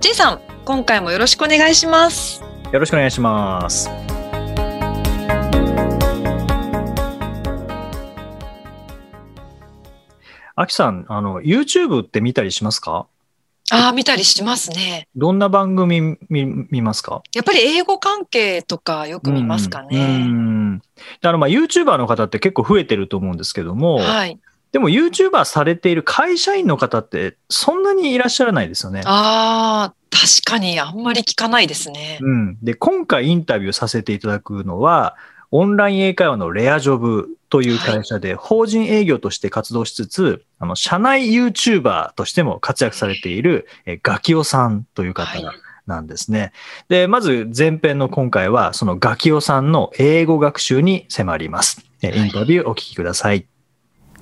J さん、今回もよろしくお願いします。よろしくお願いしますあきさんあの YouTube って見たりしますか？ああ、見たりしますね。どんな番組見見ますか？やっぱり英語関係とかよく見ますかうんうね。んあのまあ YouTuber の方って結構増えてると思うんですけども、はい。でも YouTuber されている会社員の方ってそんなにいらっしゃらないですよね。ああ、確かにあんまり聞かないですね。うん、で今回インタビューさせていただくのはオンライン英会話のレアジョブという会社で法人営業として活動しつつ、あの社内 YouTuber としても活躍されているえガキオさんという方はいなんですね。で、まず前編の今回はそのガキオさんの英語学習に迫ります。えインタビューお聞きください。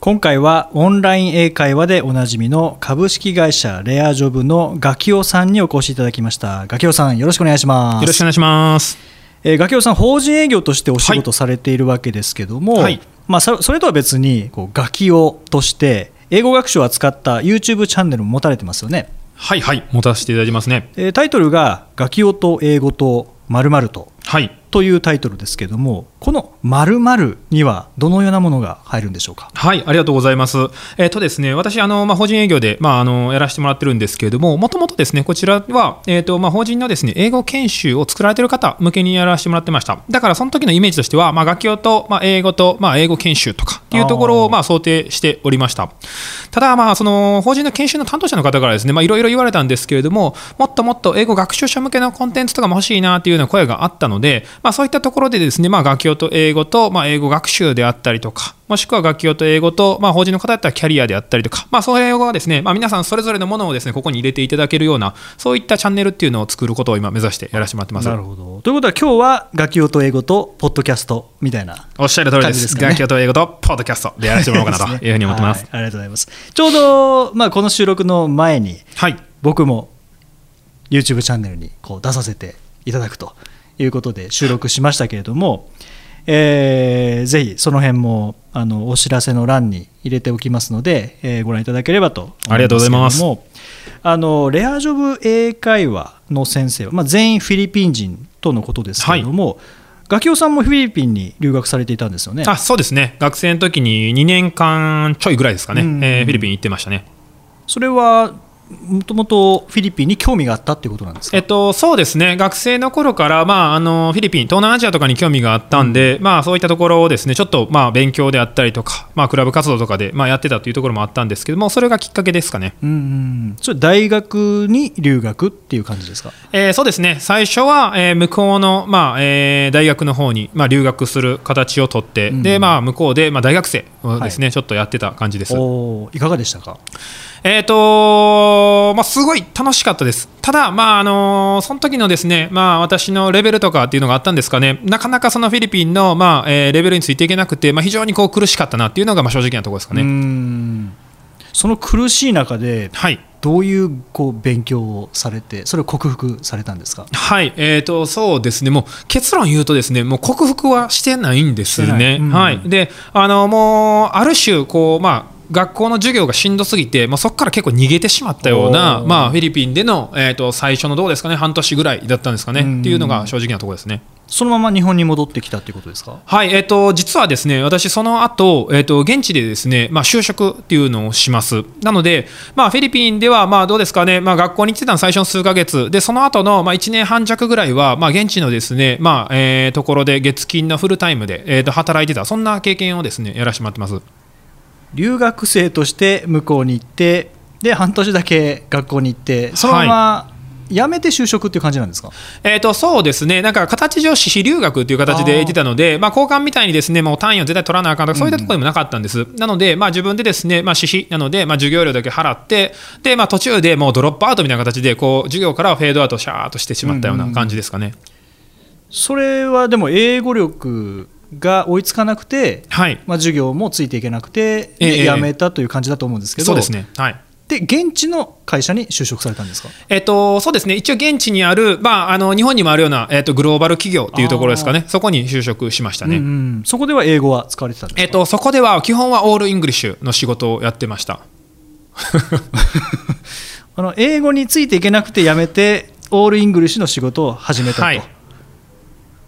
今回はオンライン英会話でおなじみの株式会社レアジョブのガキオさんにお越しいただきました。ガキオさんよろしくお願いします。よろしくお願いします。えー、ガキオさん、法人営業としてお仕事されているわけですけども、はいまあ、そそれとは別にこうガキオとして英語学習を扱った YouTube チャンネルも持たれてますよね。はいはい、持たせていただきますね。えータイトルが「ガキオと英語と〇〇とはい。」というタイトルですけどもこの〇〇にはどのようなものが入るんでしょうか？はい、ありがとうございます。えっ、とですね、私、あの、まあ、法人営業で、まあ、あの、やらせてもらってるんですけれども、もともとですね、こちらは、えっ、と、まあ、法人のですね、英語研修を作られている方向けにやらせてもらってました。だから、その時のイメージとしては、まあ、楽器用と、まあ、英語と、まあ、英語研修とかっていうところを、まあ、想定しておりました。ただ、まあ、その、法人の研修の担当者の方からですね、まあ、いろいろ言われたんですけれども、もっともっと英語学習者向けのコンテンツとかも欲しいなっていうような声があったので、まあ、そういったところでですね、まあ、楽器用と英語と、まあ、英語学習であったりとか、もしくは楽器用と英語と、まあ、法人の方だったらキャリアであったりとか、まあ、そういう英語がですね、まあ、皆さんそれぞれのものをですね、ここに入れていただけるような、そういったチャンネルっていうのを作ることを今目指してやらせてもらってます。なるほどということは今日はガキオと英語とポッドキャストみたいなおっしゃる通りです。楽器用と英語とポッドキャストでやらせてもらおうかなというふうに思ってます。はいありがとうございます。ちょうど、まあ、この収録の前にはい。僕も YouTube チャンネルにこう出させていただくということで収録しましたけれども、えーぜひその辺もあのお知らせの欄に入れておきますので、えーご覧いただければと思いますけれども。ありがとうございます。あのレアジョブ英会話の先生は、まあ、全員フィリピン人とのことですけれども、ガキオさんもフィリピンに留学されていたんですよね。あそうですね、学生の時に2年間ちょいぐらいですかね、うん。えーフィリピン行ってましたね。それはもともとフィリピンに興味があったっていうことなんですか？えっと、そうですね、学生の頃から、まあ、あのフィリピン、東南アジアとかに興味があったんで、まあ、そういったところをですねちょっと、まあ、勉強であったりとか、まあ、クラブ活動とかで、まあ、やってたというところもあったんですけども、それがきっかけですかね。うんうん、それ大学に留学っていう感じですか？えーそうですね、最初は、えー向こうの、まあえー大学の方に、まあ、留学する形をとって、うんでまあ、向こうで、まあ、大学生をですね、ちょっとやってた感じです。おーいかがでしたか？えーとまあ、すごい楽しかったです。ただ、まああのその時のですね、まあ、私のレベルとかっていうのがあったんですかね、なかなかそのフィリピンの、まあえーレベルについていけなくて、まあ、非常にこう苦しかったなっていうのがまあ正直なところですかね。ん。その苦しい中ではい。どういうこう勉強をされてそれを克服されたんですか？はい、えー、とそうですね、もう結論言うと、ですねもう克服はしてないんですね。うん。はい、であのもうある種こう、まあ、学校の授業がしんどすぎて、もうそこから結構逃げてしまったような、まあ、フィリピンでの、えー、と最初のどうですかね、半年ぐらいだったんですかね、うんっていうのが正直なところですね。そのまま日本に戻ってきたっていうことですか？はい、えっ、と、実はですね、私、その後、えっ、と、現地でですね、まあ、就職っていうのをします。なので、まあ、フィリピンでは、まあ、どうですかね、まあ、学校に行ってたの最初の数ヶ月、で、その後の、まあ、1年半弱ぐらいは、まあ、現地のですね、まあ、えーところで月金のフルタイムで、えーと、働いてた、そんな経験をですね、やらせてもらってます。留学生として向こうに行ってで半年だけ学校に行ってそのまま辞めて就職っていう感じなんですか？えー、とそうですね、なんか形上、私費留学っていう形で得てたので、まあ、交換みたいにですねもう単位を絶対取らなあかんとか、そういったところでもなかったんです。なので、まあ、自分でですね、まあ、私費なので、まあ、授業料だけ払って、でまあ、途中でもうドロップアウトみたいな形でこう、授業からフェードアウトシャーっとしてしまったような感じですかね。それはでも英語力が追いつかなくて、はい。まあ、授業もついていけなくて、え辞めたという感じだと思うんですけど。そうですね、はい。で現地の会社に就職されたんですか？えっと、そうですね、一応現地にある、まあ、あの日本にもあるような、えっと、グローバル企業っていうところですかね、そこに就職しましたね。うんうん。そこでは英語は使われてたんですか、えっと、そこでは基本は all English の仕事をやってました。あの英語についていけなくて辞めて all English の仕事を始めたと、はい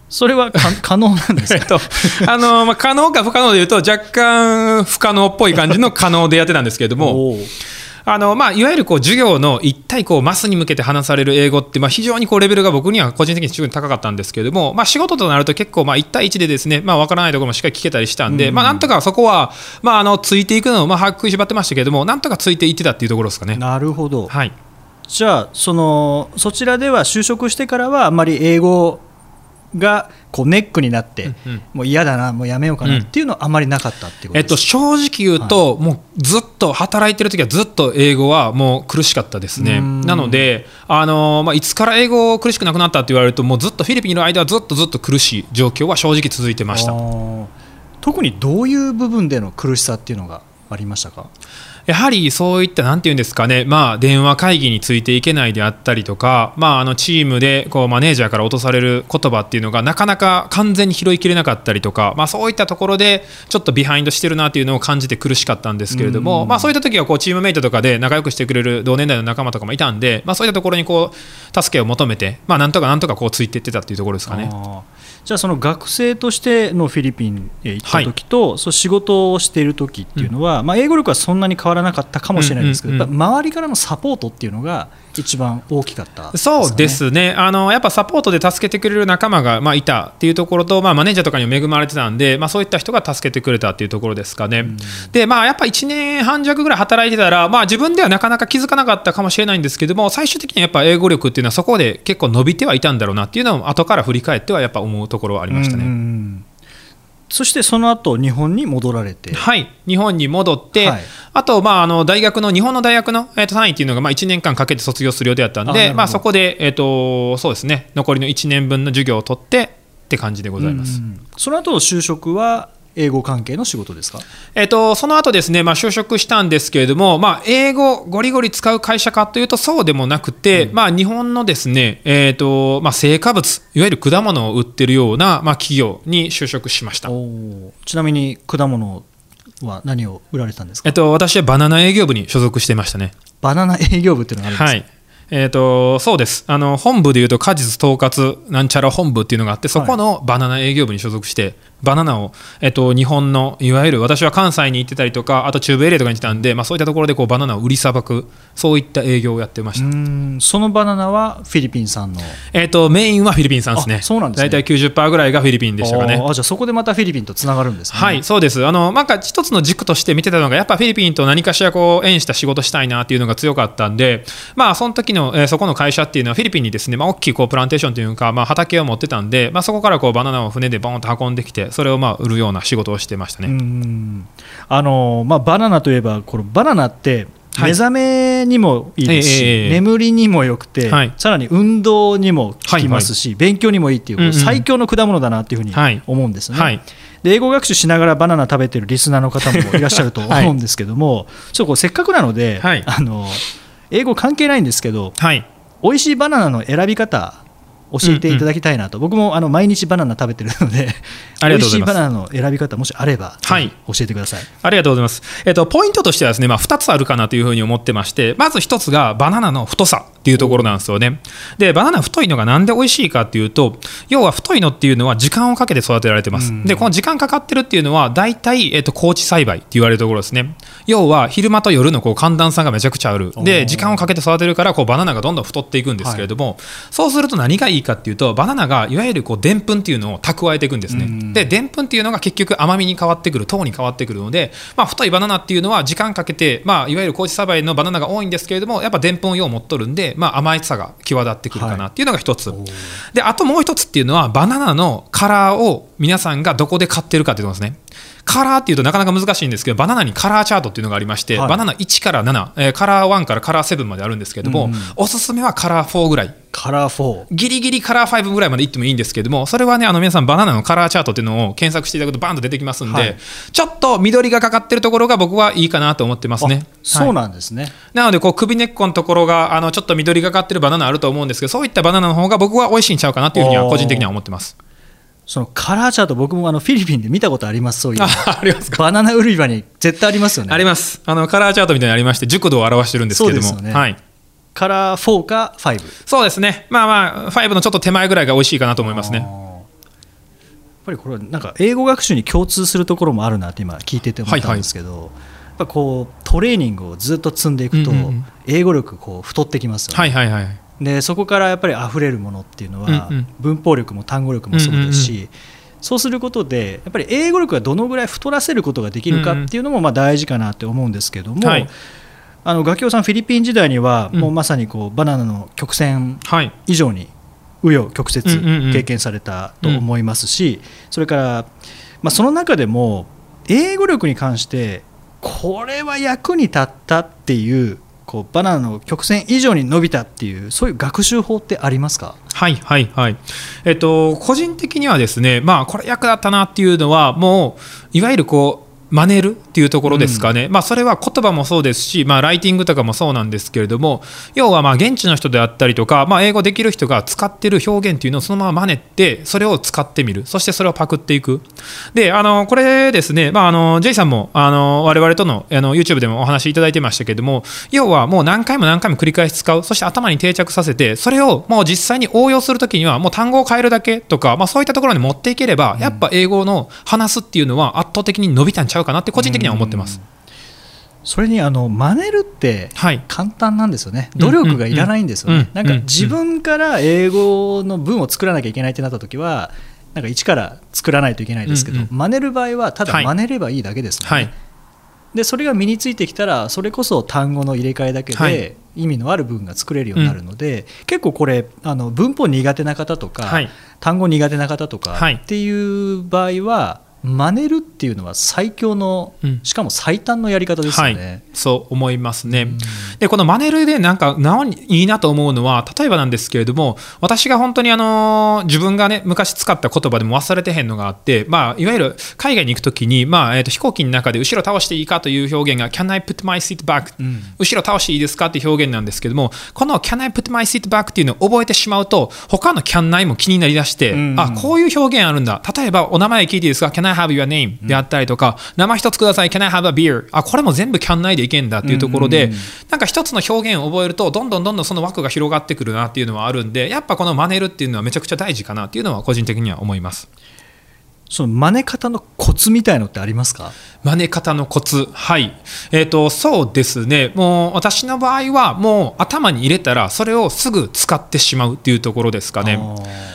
それはか可能なんです えっかと、あのまあ、可能か不可能でいうと、若干不可能っぽい感じの可能でやってたんですけれども、あのまあ、いわゆるこう授業の一対こうマスに向けて話される英語って、まあ、非常にこうレベルが僕には個人的に非常に高かったんですけれども、まあ、仕事となると結構まあ1対1でですね、まあ、分からないところもしっかり聞けたりしたんで、まあ、なんとかそこは、まあ、あのついていくのを、まあ、食いしばってましたけれども、なんとかついていってたっていうところですかね。なるほど、はい。じゃあそのそちらでは就職してからはあんまり英語がこうネックになって、うんうん。もう嫌だなもうやめようかなっていうのはあんまりなかったっていうことえっと、正直言うと、もうずっと働いてる時はずっと英語はもう苦しかったですね。うん。なので、あのまあ、いつから英語苦しくなくなったって言われると、もうずっとフィリピンにいる間はずっとずっと苦しい状況は正直続いてました。特にどういう部分での苦しさっていうのがありましたか？やはりそういった、なんていうんですかね、まあ、電話会議についていけないであったりとか、まあ、あのチームでこうマネージャーから落とされる言葉っていうのが、なかなか完全に拾いきれなかったりとか、まあ、そういったところで、ちょっとビハインドしてるなっていうのを感じて苦しかったんですけれども、まあ、そういった時はこうチームメイトとかで仲良くしてくれる同年代の仲間とかもいたんで、まあ、そういったところにこう助けを求めて、まあ、なんとかなんとかこうついていってたっていうところですかね。じゃあその学生としてのフィリピンへ行った時と、そう仕事をしている時っていうのは、まあ、英語力はそんなに変わらなかったかもしれないですけど、うんうんうん。周りからのサポートっていうのが一番大きかったね、そうですね。あのやっぱサポートで助けてくれる仲間が、まあ、いたっていうところと、まあ、マネージャーとかにも恵まれてたんで、まあ、そういった人が助けてくれたっていうところですかね。で、まあ、やっぱ1年半弱ぐらい働いてたら、まあ、自分ではなかなか気づかなかったかもしれないんですけども最終的にはやっぱ英語力っていうのはそこで結構伸びてはいたんだろうなっていうのを後から振り返ってはやっぱ思うところはありましたね。うんうんうん。そしてその後日本に戻られて、はい、日本に戻って、はいあと、まあ、あの大学の日本の大学の、えーと単位っていうのが、まあ、1年間かけて卒業する予定だったんで、まあ、そこで、えー、とそうですね。残りの1年分の授業を取ってって感じでございます。うんその後就職は英語関係の仕事ですか？えっと、その後ですね、まあ、就職したんですけれども、まあ、英語ゴリゴリ使う会社かというとそうでもなくて、まあ、日本のですね、えっとまあ、成果物いわゆる果物を売ってるような、まあ、企業に就職しました。ちなみに果物は何を売られたんですか？えっと、私はバナナ営業部に所属していましたね。バナナ営業部っていうのがあるんですか、はい。えー、とそうですあの本部でいうと果実統括なんちゃら本部っていうのがあってそこのバナナ営業部に所属して、バナナを、えー、と日本のいわゆる私は関西に行ってたりとかあと中部エリアとかに行ってたんで、まあ、そういったところでこうバナナを売りさばくそういった営業をやってました、そのバナナはフィリピン産の？えー、とメインはフィリピン産ですね。あそうなんですね。大体90%ぐらいがフィリピンでしたかね。あーじゃあそこでまたフィリピンとつながるんですね。はい、そうです。あの、なんか一つの軸として見てたのが、やっぱフィリピンと何かしらこう、縁した仕事したいなっていうのが強かったんで、まあ、その時の、えーそこの会社っていうのはフィリピンにですね、まあ、大きいこう、プランテーションというか、まあ、畑を持ってたんで、まあ、そこからこう、バナナを船でボーンと運んできて、それをまあ、売るような仕事をしてましたね。あのまあ、バナナといえばこのバナナってはい。目覚めにもいいですし、ええ眠りにもよくて、はい。さらに運動にも効きますし、勉強にもいいっていう、うんうん最強の果物だなっていうふうにはい。思うんですね、はい。で英語学習しながらバナナ食べてるリスナーの方もいらっしゃると 思うんですけども、ちょっとこうせっかくなので、はい。あの英語関係ないんですけどはい。美味しいバナナの選び方教えていただきたいなと、僕もあの毎日バナナ食べてるので 美味しいバナナの選び方もしあれば、はい。教えてください。ありがとうございます。えっと、ポイントとしてはですね、まあ、2つあるかなというふうに思ってまして、まず1つがバナナの太さっていうところなんですよね。で、バナナ太いのがなんで美味しいかっていうと、要は太いのっていうのは時間をかけて育てられてます。で、この時間かかってるっていうのは、大体、えっと、高地栽培って言われるところですね。要は、昼間と夜のこう寒暖差がめちゃくちゃある。で、時間をかけて育てるから、こう、バナナがどんどん太っていくんですけれども、そうすると何がいいかっていうと、バナナがいわゆるこう、でんぷんっていうのを蓄えていくんですね。で、でんぷんっていうのが結局甘みに変わってくる、糖に変わってくるので、まあ、太いバナナっていうのは時間かけて、まあ、いわゆる高地栽培のバナナが多いんですけれども、やっぱでんぷんをよう持っとるんで、まあ、甘いさが際立ってくるかなっていうのが一つ、おー。であともう一つっていうのはバナナのカラーを皆さんがどこで買ってるかっていうことですね。カラーっていうとなかなか難しいんですけどバナナにカラーチャートっていうのがありまして、はい。バナナ1から7、えーカラー1からカラー7まであるんですけども、うんうん。おすすめはカラー4ぐらいカラー4。ギリギリカラー5ぐらいまでいってもいいんですけども、それはね、あの皆さん、バナナのカラーチャートっていうのを検索していただくと、バーンと出てきますんで、はいちょっと緑がかかってるところが僕はいいかなと思ってますね。あそうはいなんですね。なので、こう首根っこのところがあのちょっと緑がかってるバナナあると思うんですけど、そういったバナナの方が僕は美味しいんちゃうかなというふうには個人的には思ってます。そのカラーチャート、僕もあのフィリピンで見たことあります、そういうの。あありますか。バナナ売り場に絶対ありますよね。あります。あのカラーチャートみたいなのありまして、熟度を表してるんですけれども、ねはい。カラー4か5。そうですね。まあまあ、5のちょっと手前ぐらいが美味しいかなと思いますね。やっぱりこれなんか英語学習に共通するところもあるなって今聞いてて思ったんですけど、やっぱこうトレーニングをずっと積んでいくと、うんうんうん英語力こう太ってきますよね、はいはいはい。でそこからやっぱり溢れるものっていうのは、うんうん文法力も単語力もそうですし、うんうんそうすることでやっぱり英語力がどのぐらい太らせることができるかっていうのもまあ大事かなって思うんですけども、はいあのガキオさんフィリピン時代にはうんもうまさにこうバナナの曲線はい。以上に紆余曲折経験されたと思いますし、それから、まあ、その中でも英語力に関してこれは役に立ったっていうこうバナナの曲線以上に伸びたっていうそういう学習法ってありますか？はいはいはい。えっと、個人的にはですね、まあ、これ役立ったなっていうのは、もう、いわゆるこう、真似るっていうところですかね、まあ、それは言葉もそうですし、まあ、ライティングとかもそうなんですけれども要はまあ現地の人であったりとか、まあ、英語できる人が使ってる表現っていうのをそのまま真似てそれを使ってみる。そしてそれをパクっていく。であのこれですね、まあ、あの J さんもあの我々とのあの YouTube でもお話しいただいてましたけれども要はもう何回も何回も繰り返し使う。そして頭に定着させてそれをもう実際に応用するときにはもう単語を変えるだけとか、まあ、そういったところに持っていければ、やっぱ英語の話すっていうのは圧倒的に伸びたんちゃうかなって個人的には思ってます。それにあの真似るってはい。簡単なんですよね。努力がいらないんですようんうんねなんかうんうん。自分から英語の文を作らなきゃいけないってなった時はなんか一から作らないといけないですけど、うんうん真似る場合はただはい。真似ればいいだけですもんね、はい。でそれが身についてきたらそれこそ単語の入れ替えだけはい。で意味のある文が作れるようになるので、結構これあの文法苦手な方とか、はい。単語苦手な方とかはい。っていう場合は真似るっていうのは最強の、うん。しかも最短のやり方ですよはい。ね。、そう思いますね。うん。でこのマネルでなんかなおにいいなと思うのは例えばなんですけれども私が本当にあの自分がね昔使った言葉でも忘れてへんのがあって、まあ、いわゆる海外に行くときに、まあえー、と飛行機の中で後ろ倒していいかという表現が Can I put my seat back、うん。後ろ倒していいですかっていう表現なんですけどもこの Can I put my seat back っていうのを覚えてしまうと他の Can I も気になりだして、うん。あこういう表現あるんだ。例えばお名前聞いていいですか？Can I have your name、であったりとか名前一つください Can I have a beer? あこれも全部 Can I でいけんだっていうところで、うん。なんか一つの表現を覚えるとどんどんどんどんその枠が広がってくるなっていうのはあるんでやっぱこの真似るっていうのはめちゃくちゃ大事かなっていうのは個人的には思いますその真似方のコツみたいのってありますか？真似方のコツ。はい。えっ、とそうですね。もう私の場合はもう頭に入れたらそれをすぐ使ってしまうっていうところですかね。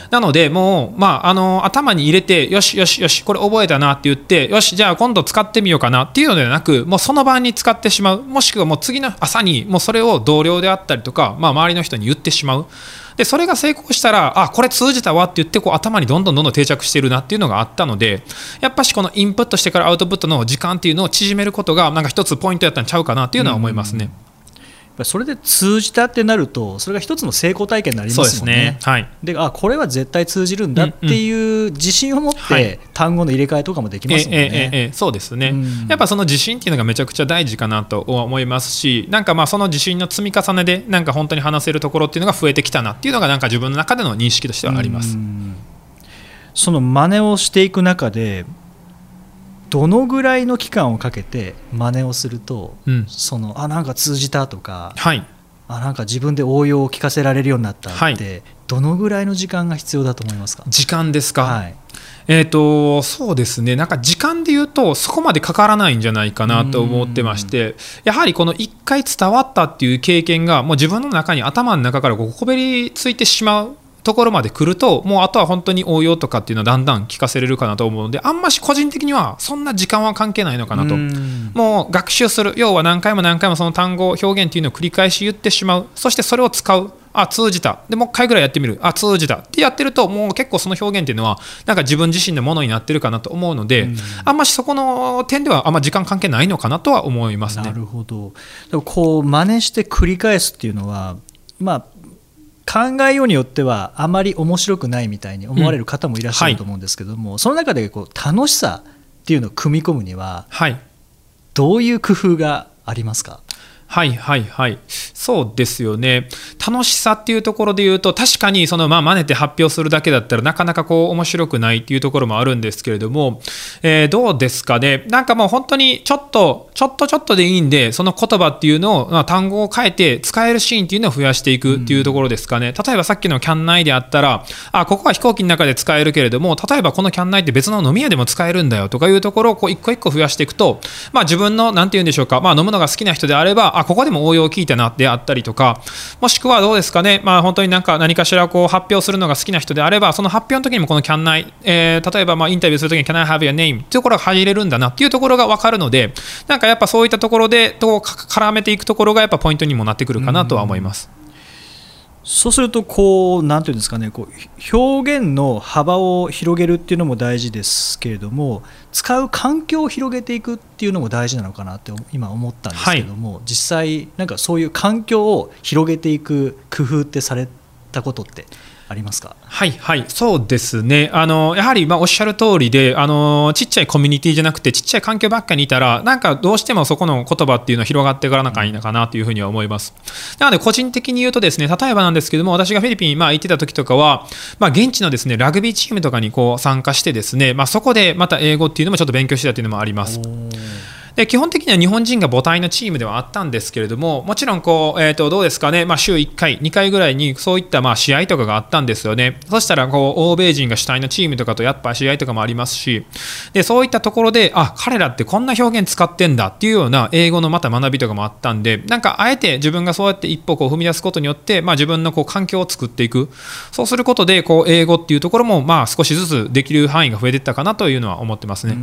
なので、もう、まあ、あの頭に入れて、よしよしよし、これ覚えたなって言って、よし、じゃあ今度使ってみようかなっていうのではなく、もうその晩に使ってしまう、もしくはもう次の朝に、もうそれを同僚であったりとか、まあ、周りの人に言ってしまう。でそれが成功したら、あこれ通じたわって言ってこう頭にどんどんどんどん定着してるなっていうのがあったので、やっぱしこのインプットしてからアウトプットの時間っていうのを縮めることが、なんか一つポイントやったんちゃうかなっていうのは思いますね。うんそれで通じたってなるとそれが一つの成功体験になりまもんねですすね。。はい。であこれは絶対通じるんだっていう自信を持っはいて単語の入れ替えとかもできますもんええええね。ええそうですね、うんやっぱその自信っていうのがめちゃくちゃ大事かなと思いますし、なんかまあその自信の積み重ねで、なんか本当に話せるところっていうのが増えてきたなっていうのが、なんか自分の中での認識としてはありますう。んその真似をしていく中でどのぐらいの期間をかけて真似をすると、うん。そのあなんか通じたとかはい、あなんか自分で応用を聞かせられるようになったって、はい。どのぐらいの時間が必要だと思いますか？時間ですか、はい、えー、とそうですね、なんか時間で言うと、そこまでかからないんじゃないかなと思ってまして、やはりこの1回伝わったっていう経験が、もう自分の中に、頭の中からこうこべりついてしまう。っところまで来るともうあとは本当に応用とかっていうのはだんだん聞かせれるかなと思うのであんまし個人的にはそんな時間は関係ないのかなと。もう学習する。要は何回も何回もその単語表現っていうのを繰り返し言ってしまう。そしてそれを使う。あ通じた。でもう一回ぐらいやってみる。あ通じた。ってやってるともう結構その表現っていうのはなんか自分自身のものになってるかなと思うので、あんましそこの点ではあんま時間関係ないのかなとは思いますね。なるほど。でもこう真似して繰り返すっていうのはまあ考えようによってはあまり面白くないみたいに思われる方もいらっしゃると思うんですけども、うん。はい、その中でこう楽しさっていうのを組み込むには、はい、どういう工夫がありますか？はいはいはい。そうですよね。楽しさっていうところで言うと、確かにそのまあ真似て発表するだけだったらなかなかこう面白くないっていうところもあるんですけれども、えー、どうですかね？なんかもう本当にちょっと、ちょっとちょっとでいいんで、その言葉っていうのを、まあ、単語を変えて使えるシーンっていうのを増やしていくっていうところですかね？例えばさっきのキャンナイであったら、あ、ここは飛行機の中で使えるけれども、例えばこのキャンナイって別の飲み屋でも使えるんだよとかいうところをこう一個一個増やしていくと、まあ自分の、なんて言うんでしょうか、まあ飲むのが好きな人であれば、ここでも応用を聞いたなであったりとか、もしくはどうですかね、まあ、本当になんか何かしらこう発表するのが好きな人であれば、その発表の時にもこの can I、えー、例えばまインタビューする時に can I have your name っていうところが入れるんだなっていうところが分かるので、なんかやっぱそういったところでと絡めていくところがやっぱポイントにもなってくるかなとは思います。そうするとこうなんていうんですかねこう表現の幅を広げるっていうのも大事ですけれども使う環境を広げていくっていうのも大事なのかなって今思ったんですけども、はい、実際なんかそういう環境を広げていく工夫ってされたことってありますか？はいはい。そうですね。あのやはりまあおっしゃる通りであのちっちゃいコミュニティじゃなくてちっちゃい環境ばっかりにいたらなんかどうしてもそこの言葉っていうのは広がっていかなきゃいいのかなというふうには思います。なので個人的に言うとですね例えばなんですけども私がフィリピンにまあ行ってた時とかは、まあ、現地のですねラグビーチームとかにこう参加してですね、まあ、そこでまた英語っていうのもちょっと勉強してたっていうのもあります。で基本的には日本人が母体のチームではあったんですけれども、もちろんこう、えー、とどうですかね、まあ、週1回、2回ぐらいにそういったまあ試合とかがあったんですよね。そしたらこう欧米人が主体のチームとかとやっぱ試合とかもありますし、でそういったところで、あ彼らってこんな表現使ってんだっていうような英語のまた学びとかもあったんで、なんかあえて自分がそうやって一歩こう踏み出すことによって、まあ、自分のこう環境を作っていく、そうすることでこう英語っていうところもまあ少しずつできる範囲が増えていったかなというのは思ってますね。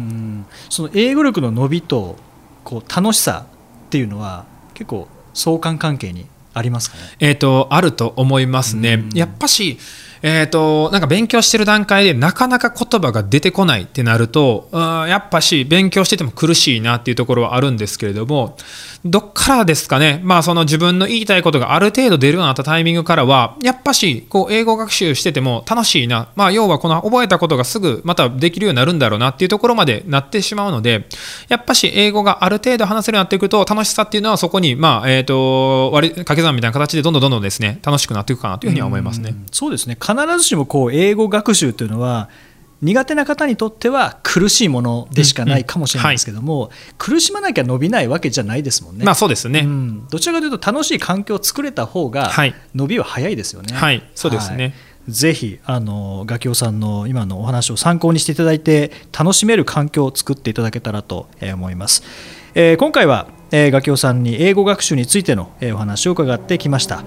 その英語力の伸びとこう楽しさっていうのは結構相関関係にありますかね？えっ、とあると思いますね。やっぱしえーと、なんか勉強してる段階でなかなか言葉が出てこないってなると、うん、やっぱし勉強してても苦しいなっていうところはあるんですけれどもどっからですかね、まあ、その自分の言いたいことがある程度出るようになったタイミングからはやっぱしこう英語学習してても楽しいな、まあ、要はこの覚えたことがすぐまたできるようになるんだろうなっていうところまでなってしまうのでやっぱし英語がある程度話せるようになっていくと楽しさっていうのはそこに、まあえーと、割り掛け算みたいな形でどんどんどんどんですね楽しくなっていくかなというふうには思いますね。うそうですね。必ずしもこう英語学習というのは苦手な方にとっては苦しいものでしかないかもしれないですけども、うんうんはい、苦しまなきゃ伸びないわけじゃないですもんね。まあそうですね、うん、どちらかというと楽しい環境を作れた方が伸びは早いですよね。はい、はい、そうですね。はいぜひあのガキオさんの今のお話を参考にしていただいて楽しめる環境を作っていただけたらと思います。えー、今回は、えー、ガキオさんに英語学習についての、えー、お話を伺ってきました。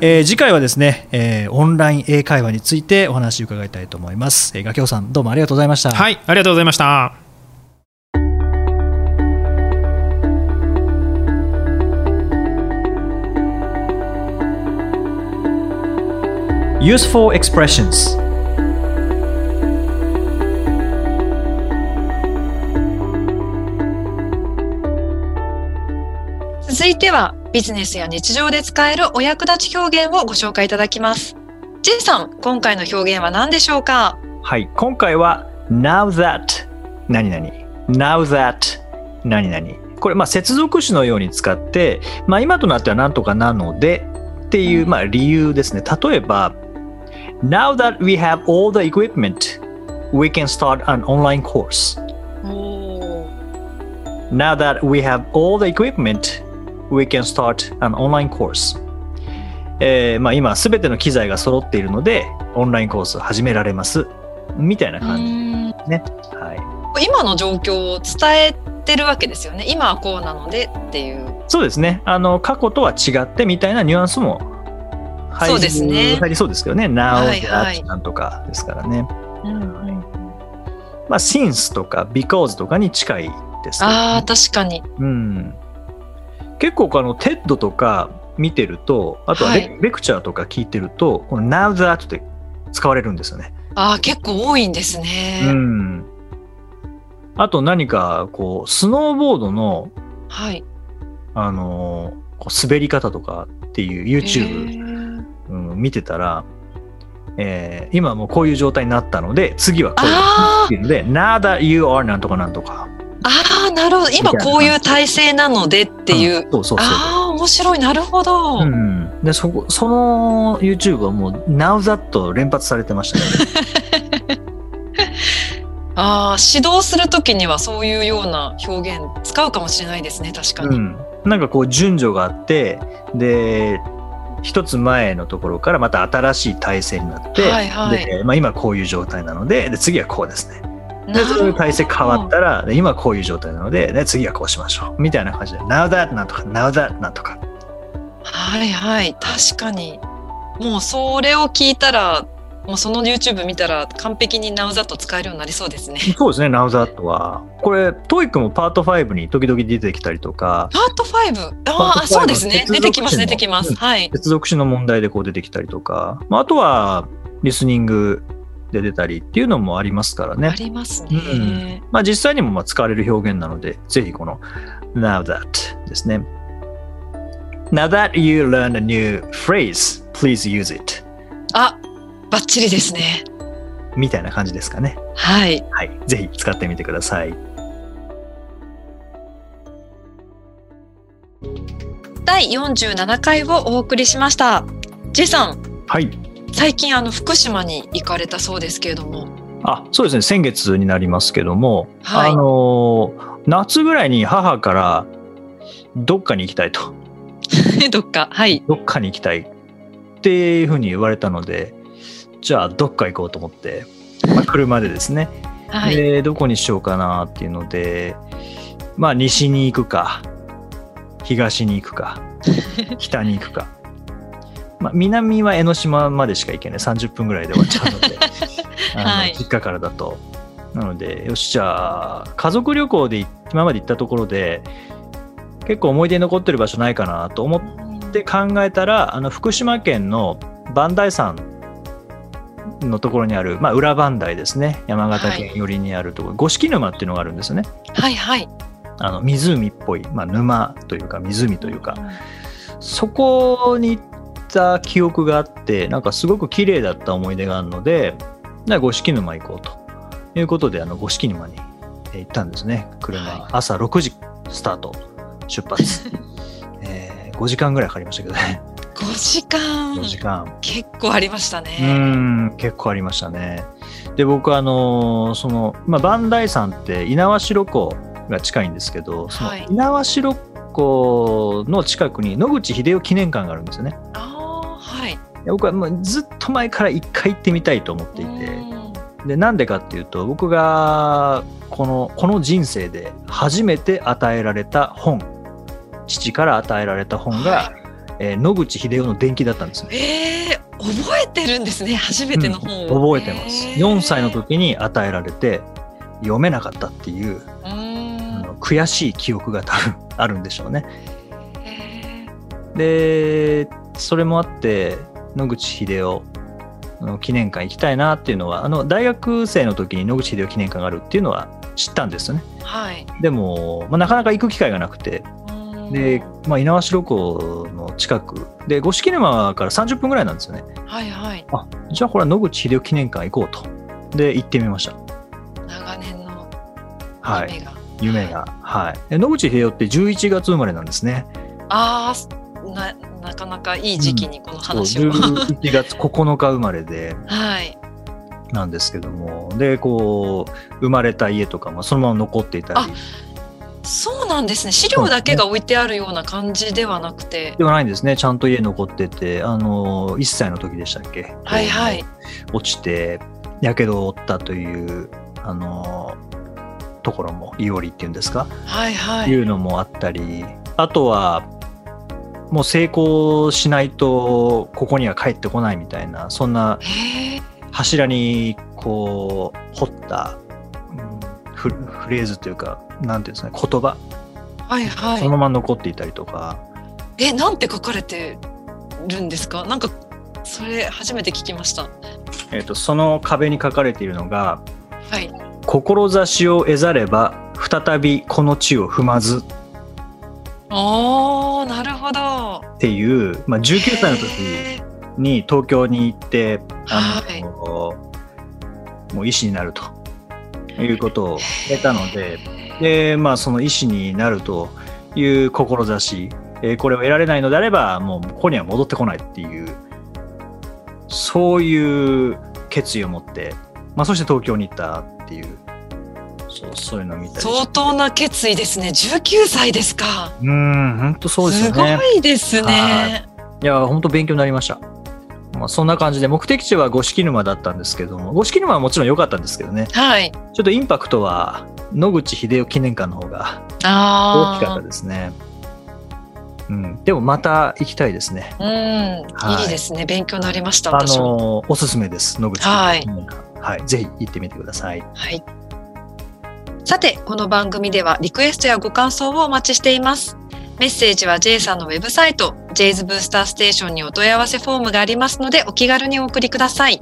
えー、次回はですね、えー、オンライン英会話についてお話を伺いたいと思います。えー、ガキョウさんどうもありがとうございました。はい、ありがとうございました。Useful expressions 続いてはビジネスや日常で使えるお役立ち表現をご紹介いただきます。J さん、今回の表現は何でしょうかはい、今回は Now that 何々 Now that 何々これまあ接続詞のように使って、まあ、今となっては何とかなのでっていうまあ理由ですね。例えば Now that we have all the equipment, we can start an online course. Now that we have all the equipment, we can start an online course. えーまあ、今すべての機材が揃っているのでオンラインコースを始められます。みたいな感じね、はい、今の状況を伝えてるわけですよね。今はこうなのでっていう。そうですね。あの過去とは違ってみたいなニュアンスも配そうですね。入りそうですけどね。Now はいはい。なんとかですからね。うんうんまあ、since とか because とかに近いですね、ああ、確かに。うん。結構あの、TED とか見てると、あとはレ,、はいレクチャーとか聞いてると、この Now that って使われるんですよね。ああ、結構多いんですね。うん。あと何か、こう、スノーボードの、はい。あのーこう滑り方とかっていう YouTube、うん、見てたら、えー今もうこういう状態になったので、次はこういうので、Now that you are なんとかなんとか。あー、なるほど。今こういう体勢なのでっていう。んそうそうそう。ああ、面白い。なるほど。うん、でそこその YouTube はもう Now that 連発されてましたね。ああ、指導するときにはそういうような表現使うかもしれないですね。確かに。うん、なんかこう順序があってで一つ前のところからまた新しい体勢になって、はいはいでまあ、今こういう状態なのでで次はこうですね。でそういう体勢変わったらで今こういう状態なのでで次はこうしましょうみたいな感じで Now that なんとか Now that なんとか。はいはい。確かに。もうそれを聞いたら、もうその YouTube 見たら完璧に Now That 使えるようになりそうですね。そうですね Now that は。これ TOEIC もパート5に時々出てきたりとかパート5。パートああ、5そうですね。出てきます、出てきます。うんはい。接続詞の問題でこう出てきたりとか、まあ、あとはリスニングで出たりっていうのもありますからあね。りますうね。まあ、実際にもまあ使われる表現なので、ぜひこの Now that ですね。Now that you learn a new phrase, please use it あ、バッチリですね。みたいな感じですかね。はい。はい。ぜひ使ってみてください。第47回をお送りしました。J さん、はい。最近あの福島に行かれたそうですけれども。あ、そうですね。先月になりますけども、はいあのー夏ぐらいに母からどっかに行きたいと。どっか、はい。どっかに行きたいっていうふうに言われたので、じゃあどっか行こうと思って、まあ、車でですね、はい。で、どこにしようかなっていうので、まあ西に行くか、東に行くか、北に行くか。まあ、南は江ノ島までしか行けない。30分ぐらいで終わっちゃうので、はい。実家からだと。なので、よし、じゃあ、家族旅行でい今まで行ったところで、結構思い出に残ってる場所ないかなと思って考えたらあの福島県の磐梯山のところにある、まあ、裏磐梯ですね。山形県寄りにあるところ、五色沼っていうのがあるんですよね。はいはい。あの湖っぽい、まあ、沼というか湖というか。そこに行った記憶があってなんかすごく綺麗だった思い出があるので五色沼行こうと。いうことであの五色沼にえー行ったんですね。車、はい。朝6時スタート。出発、えー5時間ぐらいかかりましたけどね。5時間。5時間。結構ありましたうね。ん結構ありましたね。で僕あのーその、まあ、磐梯山って猪苗代湖が近いんですけどそのはい。猪苗代湖の近くに野口英世記念館があるんですよね。あ僕はもうずっと前から一回行ってみたいと思っていて。うん。でなんでかっていうと僕がこのこの人生で初めて与えられた本。父から与えられた本が、はえー野口英世の伝記だったんですね。ええ覚えてるんですね。初めての本を。覚えてます。へー。4歳の。時に与えられて読めなかったっていう、う悔しい記憶が多分あるんでしょうね。へでそれもあって野口英世の記念館行きたいなっていうのはあの大学生の時に野口英世記念館があるっていうのは知ったんですよね。ーはい。でも、まあ、なかなか行く機会がなくて。うん。で、まあ、猪苗代湖の近く。で五色沼から30分ぐらいなんですよね。はいはい。あじゃあこれは野口英世記念館行こうと。で行ってみました。長年のはい。夢が。夢が。はい。で野口英世って11月生まれなんですね。ああ、な、なかなかいい時期にこの話そうを。11月9日生まれではい。なんですけどもでこう生まれた家とかもそのまま残っていたりあそうなんですね。資料だけが置いてあるような感じではなくて。ではないんですねちゃんと家残っててあの1歳の時でしたっけ？はいはい。落ちてやけどを負ったというあのところもいおりっていうんですか、はいはいい。うのもあったりあとはもう成功しないとここには帰ってこないみたいなそんな。柱にこう彫った、うんフフレーズというかなんていうんですかね言葉はいはそのまま残っていたりとか、い。え、なんて書かれてるんですか？なんか、それ初めて聞きました。えー、とその壁に書かれているのがはい。「志を得ざれば再びこの地を踏まず」おー、なるほど。っていう、まあ、19歳の時に東京に行ってあの、はいもう医師になるということを得たのでで、まあ、その医師になるという志、えーこれを得られないのであればもうここには戻ってこないっていうそういう決意を持って、まあ、そして東京に行ったっていうそうそういうのを見たり相当な決意ですね。19歳ですか。うん本当そうですよね。ごいですね。いや、本当勉強になりました。まあ、そんな感じで、目的地は五色沼だったんですけども、五色沼はもちろん良かったんですけどね、はい。ちょっとインパクトは野口英世記念館の方が。大きかったですね。うん、でもまた行きたいですね。うん、はいいいですね。勉強になりました。あ。のーおすすめです。野口英世記念館。はい、ぜひ行ってみてください。はい。さて、この番組ではリクエストやご感想をお待ちしています。メッセージは J さんのウェブサイト、J's ブースターステーションにお問い合わせフォームがありますので、お気軽にお送りください。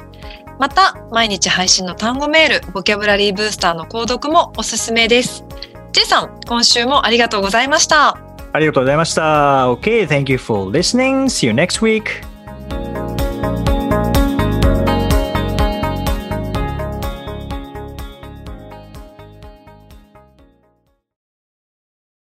また、毎日配信の単語メール、ボキャブラリーブースターの購読もおすすめです。J さん、今週もありがとうございました。ありがとうございました。OK, thank you for listening. See you next week.